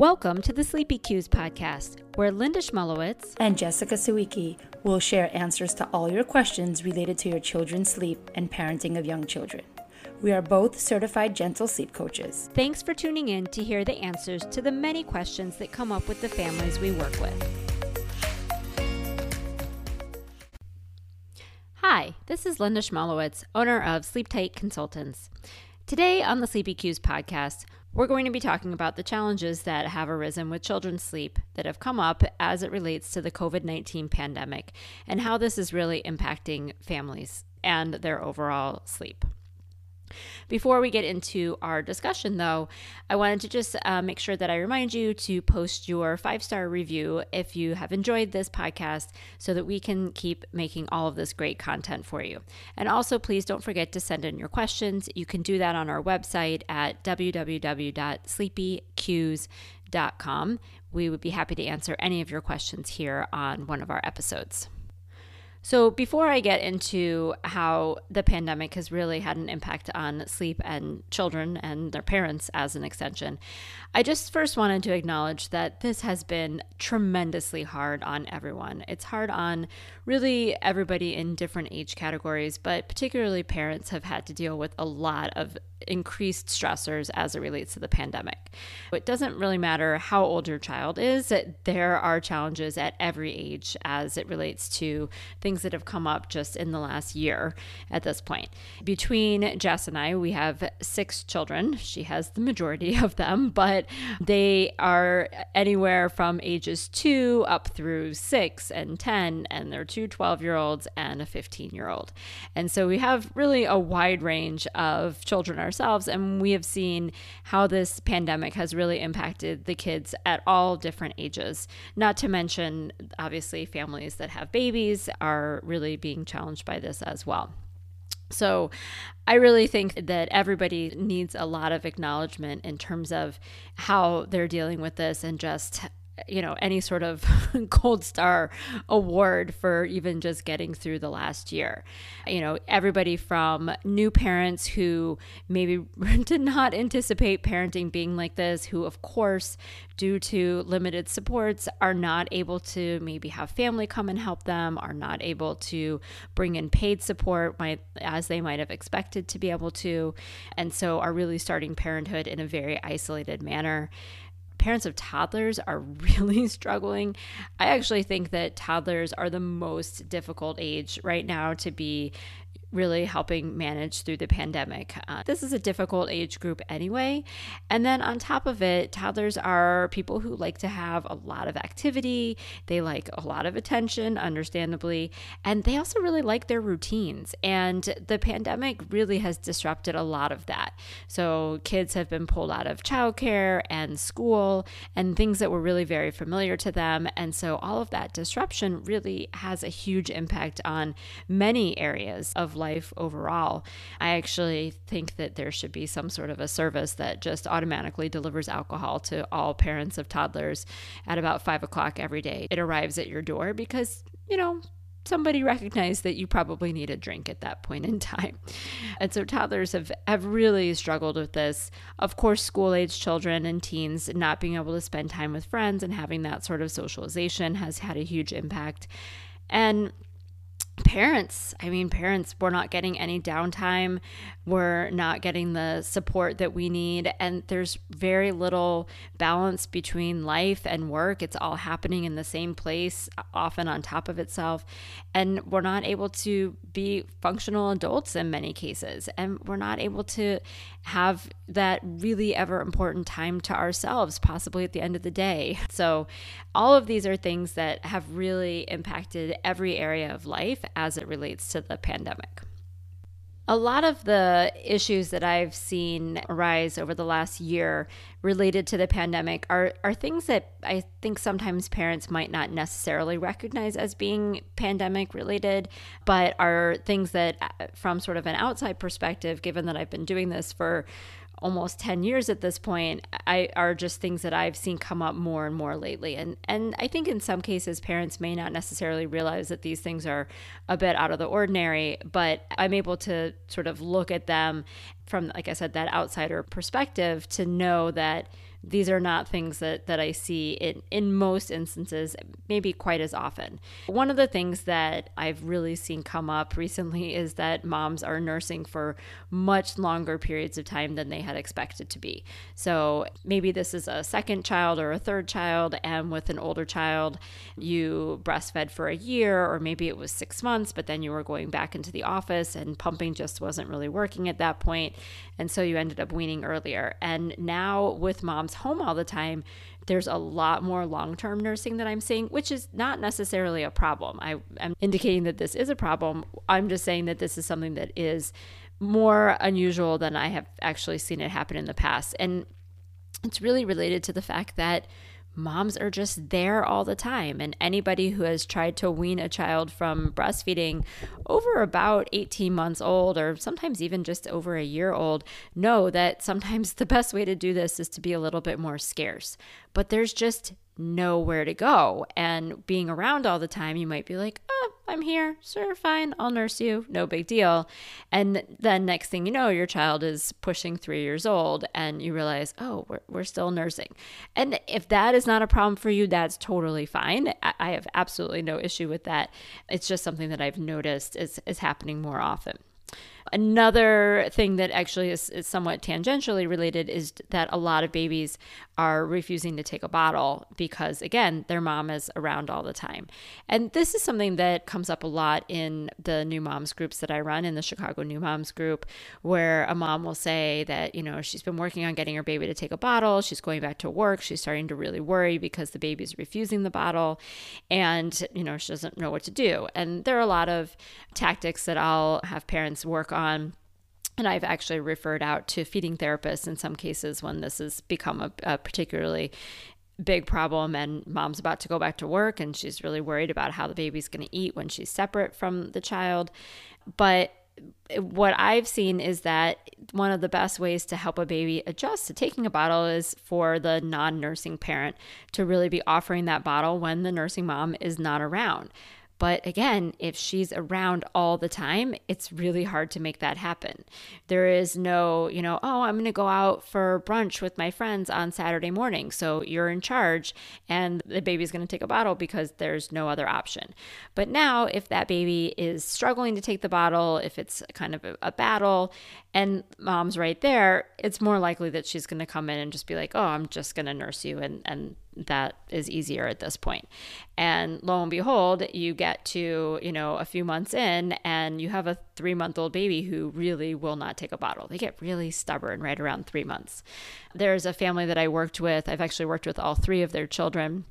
Welcome to the Sleepy Cues podcast, where Linda Szmulewitz and Jessica Sawicki will share answers to all your questions related to your children's sleep and parenting of young children. We are both certified gentle sleep coaches. Thanks for tuning in to hear the answers to the many questions that come up with the families we work with. Hi, this is Linda Szmulewitz, owner of Sleep Tight Consultants. Today on the Sleepy Cues podcast, we're going to be talking about the challenges that have arisen with children's sleep that have come up as it relates to the COVID 19 pandemic and how this is really impacting families and their overall sleep. Before we get into our discussion, though, I wanted to just uh, make sure that I remind you to post your five star review if you have enjoyed this podcast so that we can keep making all of this great content for you. And also, please don't forget to send in your questions. You can do that on our website at www.sleepycues.com. We would be happy to answer any of your questions here on one of our episodes. So, before I get into how the pandemic has really had an impact on sleep and children and their parents as an extension, I just first wanted to acknowledge that this has been tremendously hard on everyone. It's hard on really everybody in different age categories, but particularly parents have had to deal with a lot of increased stressors as it relates to the pandemic. It doesn't really matter how old your child is, there are challenges at every age as it relates to things that have come up just in the last year at this point. Between Jess and I, we have six children. She has the majority of them, but they are anywhere from ages two up through six and 10, and they're two 12 year olds and a 15 year old. And so we have really a wide range of children ourselves, and we have seen how this pandemic has really impacted the kids at all different ages. Not to mention, obviously, families that have babies are really being challenged by this as well. So, I really think that everybody needs a lot of acknowledgement in terms of how they're dealing with this and just you know, any sort of gold star award for even just getting through the last year. You know, everybody from new parents who maybe did not anticipate parenting being like this, who, of course, due to limited supports, are not able to maybe have family come and help them, are not able to bring in paid support might, as they might have expected to be able to, and so are really starting parenthood in a very isolated manner parents of toddlers are really struggling. I actually think that toddlers are the most difficult age right now to be really helping manage through the pandemic. Uh, this is a difficult age group anyway. And then on top of it, toddlers are people who like to have a lot of activity, they like a lot of attention, understandably, and they also really like their routines. And the pandemic really has disrupted a lot of that. So kids have been pulled out of childcare and school and things that were really very familiar to them. And so all of that disruption really has a huge impact on many areas of life overall. I actually think that there should be some sort of a service that just automatically delivers alcohol to all parents of toddlers at about five o'clock every day. It arrives at your door because, you know, somebody recognized that you probably need a drink at that point in time. And so toddlers have, have really struggled with this. Of course, school age children and teens not being able to spend time with friends and having that sort of socialization has had a huge impact. And parents i mean parents we're not getting any downtime we're not getting the support that we need and there's very little balance between life and work. It's all happening in the same place often on top of itself and we're not able to be functional adults in many cases and we're not able to have that really ever important time to ourselves possibly at the end of the day. So all of these are things that have really impacted every area of life as it relates to the pandemic. A lot of the issues that I've seen arise over the last year related to the pandemic are, are things that I think sometimes parents might not necessarily recognize as being pandemic related, but are things that, uh, from sort of an outside perspective, given that I've been doing this for almost 10 years at this point I, are just things that I've seen come up more and more lately. And, and I think in some cases, parents may not necessarily realize that these things are a bit out of the ordinary, but I'm able to sort of look at them from, like I said, that outsider perspective to know that these are not things that, that I see in, in most instances, maybe quite as often. One of the things that I've really seen come up recently is that moms are nursing for much longer periods of time than they had expected to be. So maybe this is a second child or a third child, and with an older child, you breastfed for a year, or maybe it was six months, but then you were going back into the office and pumping just wasn't really working at that point, And so you ended up weaning earlier. And now with moms home all the time, there's a lot more long term nursing that I'm seeing, which is not necessarily a problem. I, am indicating that this is a problem. I'm just saying that this is something that is more unusual than I have actually seen it happen in the past. And it's really related to the fact that moms are just there all the time. And anybody who has tried to wean a child from breastfeeding over about 18 months old, or sometimes even just over a year old, know that sometimes the best way to do this is to be a little bit more scarce. But there's just nowhere to go. And being around all the time, you might be like, oh, I'm here. Sure, fine. I'll nurse you. No big deal. And then next thing you know, your child is pushing three years old and you realize, oh, we're, we're still nursing. And if that is not a problem for you, that's totally fine. I have absolutely no issue with that. It's just something that I've noticed is, is happening more often. Another thing that actually is, is, somewhat tangentially related is that a lot of babies are refusing to take a bottle because, again, their mom is around all the time. And this is something that comes up a lot in the new moms groups that I run in the Chicago New Moms group, where a mom will say that, you know, she's been working on getting her baby to take a bottle. She's going back to work. She's starting to really worry because the baby's refusing the bottle and, you know, she doesn't know what to do. And there are a lot of tactics that I'll have parents work on and I've actually referred out to feeding therapists in some cases when this has become a, a particularly big problem and mom's about to go back to work and she's really worried about how the baby's going to eat when she's separate from the child. But what I've seen is that one of the best ways to help a baby adjust to taking a bottle is for the non nursing parent to really be offering that bottle when the nursing mom is not around. But again, if she's around all the time, it's really hard to make that happen. There is no, you know, oh, I'm going to go out for brunch with my friends on Saturday morning. So you're in charge and the baby's going to take a bottle because there's no other option. But now, if that baby is struggling to take the bottle, if it's kind of a, a battle and mom's right there, it's more likely that she's going to come in and just be like, oh, I'm just going to nurse you and, and that is easier at this point. And lo and behold, you get to, you know, a few months in and you have a three month old baby who really will not take a bottle. They get really stubborn right around three months. There's a family that I worked with, I've actually worked with all three of their children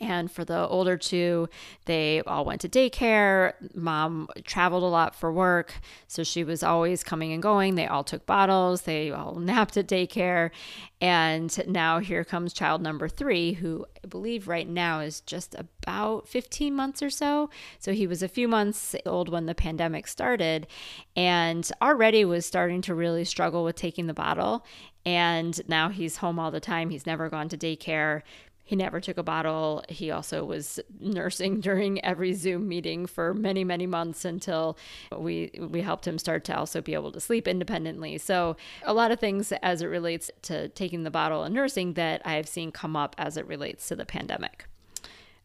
and for the older two, they all went to daycare. Mom traveled a lot for work. So she was always coming and going. They all took bottles. They all napped at daycare. And now here comes child number three, who I believe right now is just about 15 months or so. So he was a few months old when the pandemic started and already was starting to really struggle with taking the bottle. And now he's home all the time. He's never gone to daycare. He never took a bottle. He also was nursing during every Zoom meeting for many, many months until we we helped him start to also be able to sleep independently. So a lot of things as it relates to taking the bottle and nursing that I have seen come up as it relates to the pandemic.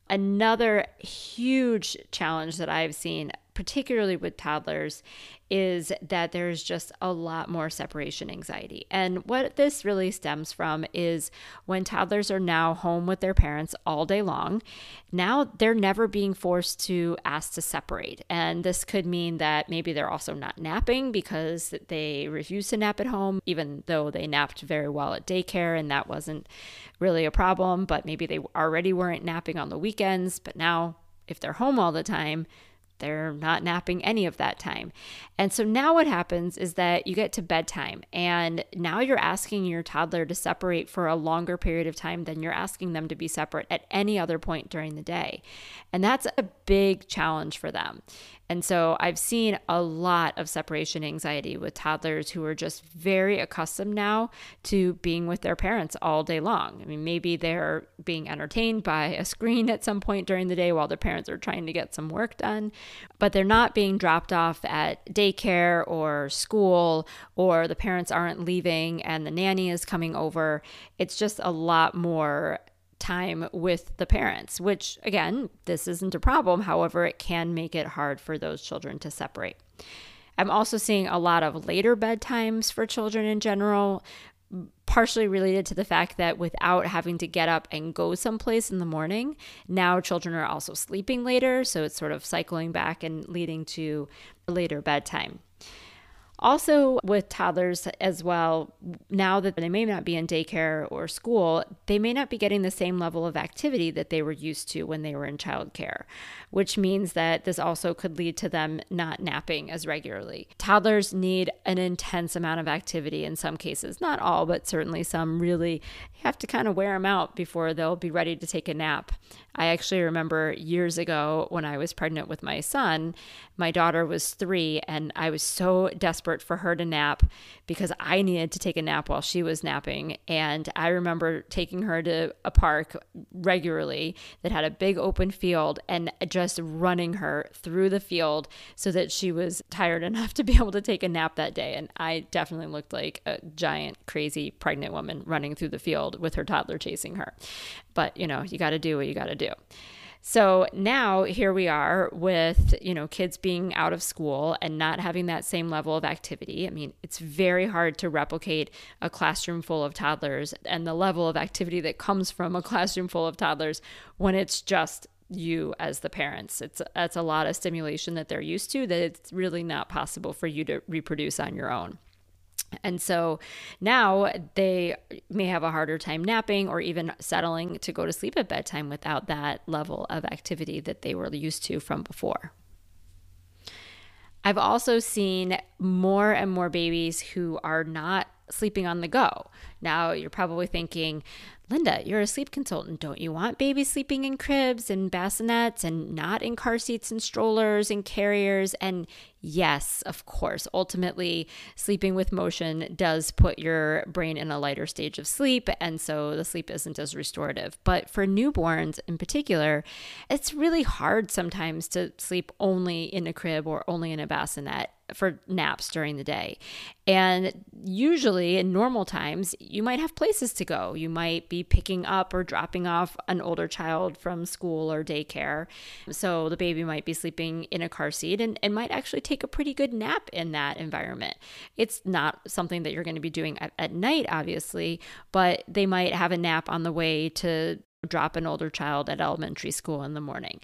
Another huge challenge that I've seen particularly with toddlers, is that there's just a lot more separation anxiety. And what this really stems from is when toddlers are now home with their parents all day long, now they're never being forced to ask to separate. And this could mean that maybe they're also not napping because they refuse to nap at home, even though they napped very well at daycare and that wasn't really a problem. But maybe they already weren't napping on the weekends, but now if they're home all the time, they're not napping any of that time. And so now what happens is that you get to bedtime and now you're asking your toddler to separate for a longer period of time than you're asking them to be separate at any other point during the day. And that's a big challenge for them. And so I've seen a lot of separation anxiety with toddlers who are just very accustomed now to being with their parents all day long. I mean, maybe they're being entertained by a screen at some point during the day while their parents are trying to get some work done. but they're not being dropped off at daycare or school, or the parents aren't leaving and the nanny is coming over. It's just a lot more time with the parents, which again, this isn't a problem. However, it can make it hard for those children to separate. I'm also seeing a lot of later bedtimes for children in general, partially related to the fact that without having to get up and go someplace in the morning, now children are also sleeping later. So it's sort of cycling back and leading to a later bedtime. Also, with toddlers as well, now that they may not be in daycare or school, they may not be getting the same level of activity that they were used to when they were in childcare, which means that this also could lead to them not napping as regularly. Toddlers need an intense amount of activity in some cases, not all, but certainly some really have to kind of wear them out before they'll be ready to take a nap. I actually remember years ago when I was pregnant with my son, my daughter was three, and I was so desperate for her to nap because I needed to take a nap while she was napping. And I remember taking her to a park regularly that had a big open field and just running her through the field so that she was tired enough to be able to take a nap that day. And I definitely looked like a giant, crazy pregnant woman running through the field with her toddler chasing her. But, you know, you got to do what you got to do. So now here we are with, you know, kids being out of school and not having that same level of activity. I mean, it's very hard to replicate a classroom full of toddlers and the level of activity that comes from a classroom full of toddlers when it's just you as the parents. It's that's a lot of stimulation that they're used to that it's really not possible for you to reproduce on your own. And so now they may have a harder time napping or even settling to go to sleep at bedtime without that level of activity that they were used to from before. I've also seen more and more babies who are not sleeping on the go. Now, you're probably thinking, Linda, you're a sleep consultant. Don't you want babies sleeping in cribs and bassinets and not in car seats and strollers and carriers? And yes, of course, ultimately, sleeping with motion does put your brain in a lighter stage of sleep. And so the sleep isn't as restorative. But for newborns in particular, it's really hard sometimes to sleep only in a crib or only in a bassinet for naps during the day. And usually in normal times, you might have places to go. You might picking up or dropping off an older child from school or daycare. So the baby might be sleeping in a car seat and, and might actually take a pretty good nap in that environment. It's not something that you're going to be doing at, at night, obviously, but they might have a nap on the way to drop an older child at elementary school in the morning.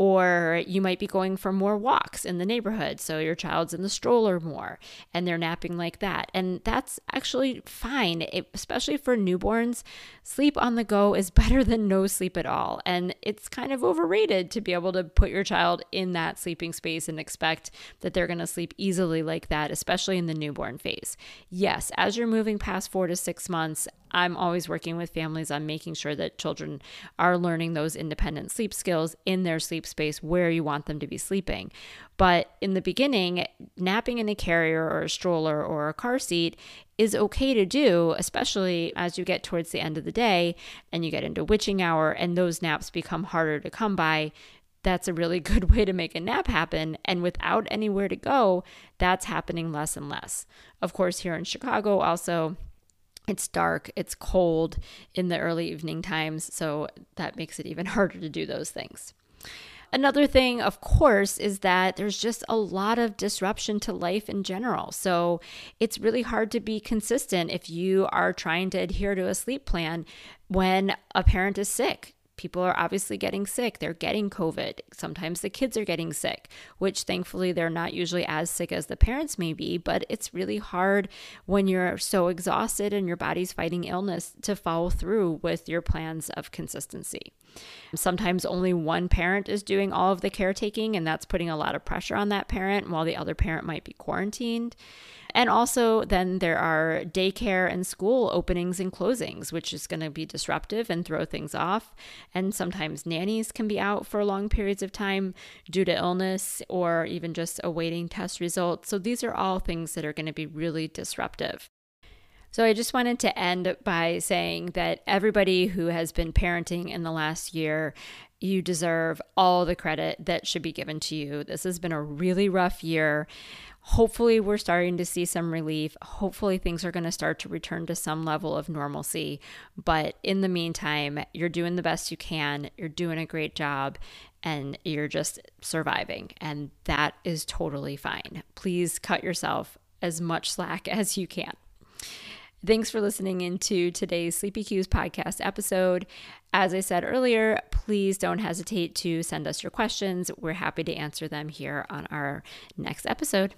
Or you might be going for more walks in the neighborhood. So your child's in the stroller more and they're napping like that. And that's actually fine, it, especially for newborns. Sleep on the go is better than no sleep at all. And it's kind of overrated to be able to put your child in that sleeping space and expect that they're going to sleep easily like that, especially in the newborn phase. Yes, as you're moving past four to six months, I'm always working with families on making sure that children are learning those independent sleep skills in their sleep space where you want them to be sleeping. But in the beginning, napping in a carrier or a stroller or a car seat is okay to do, especially as you get towards the end of the day and you get into witching hour and those naps become harder to come by that's a really good way to make a nap happen. And without anywhere to go, that's happening less and less. Of course, here in Chicago, also, it's dark, it's cold in the early evening times, so that makes it even harder to do those things. Another thing, of course, is that there's just a lot of disruption to life in general. So it's really hard to be consistent if you are trying to adhere to a sleep plan when a parent is sick people are obviously getting sick. They're getting COVID. Sometimes the kids are getting sick, which thankfully they're not usually as sick as the parents may be, but it's really hard when you're so exhausted and your body's fighting illness to follow through with your plans of consistency. Sometimes only one parent is doing all of the caretaking, and that's putting a lot of pressure on that parent while the other parent might be quarantined. And also, then there are daycare and school openings and closings, which is going to be disruptive and throw things off. And sometimes nannies can be out for long periods of time due to illness or even just awaiting test results. So, these are all things that are going to be really disruptive. So, I just wanted to end by saying that everybody who has been parenting in the last year You deserve all the credit that should be given to you. This has been a really rough year. Hopefully, we're starting to see some relief. Hopefully, things are going to start to return to some level of normalcy. But in the meantime, you're doing the best you can. You're doing a great job and you're just surviving. And that is totally fine. Please cut yourself as much slack as you can. Thanks for listening into today's Sleepy Cues podcast episode. As I said earlier, please don't hesitate to send us your questions. We're happy to answer them here on our next episode.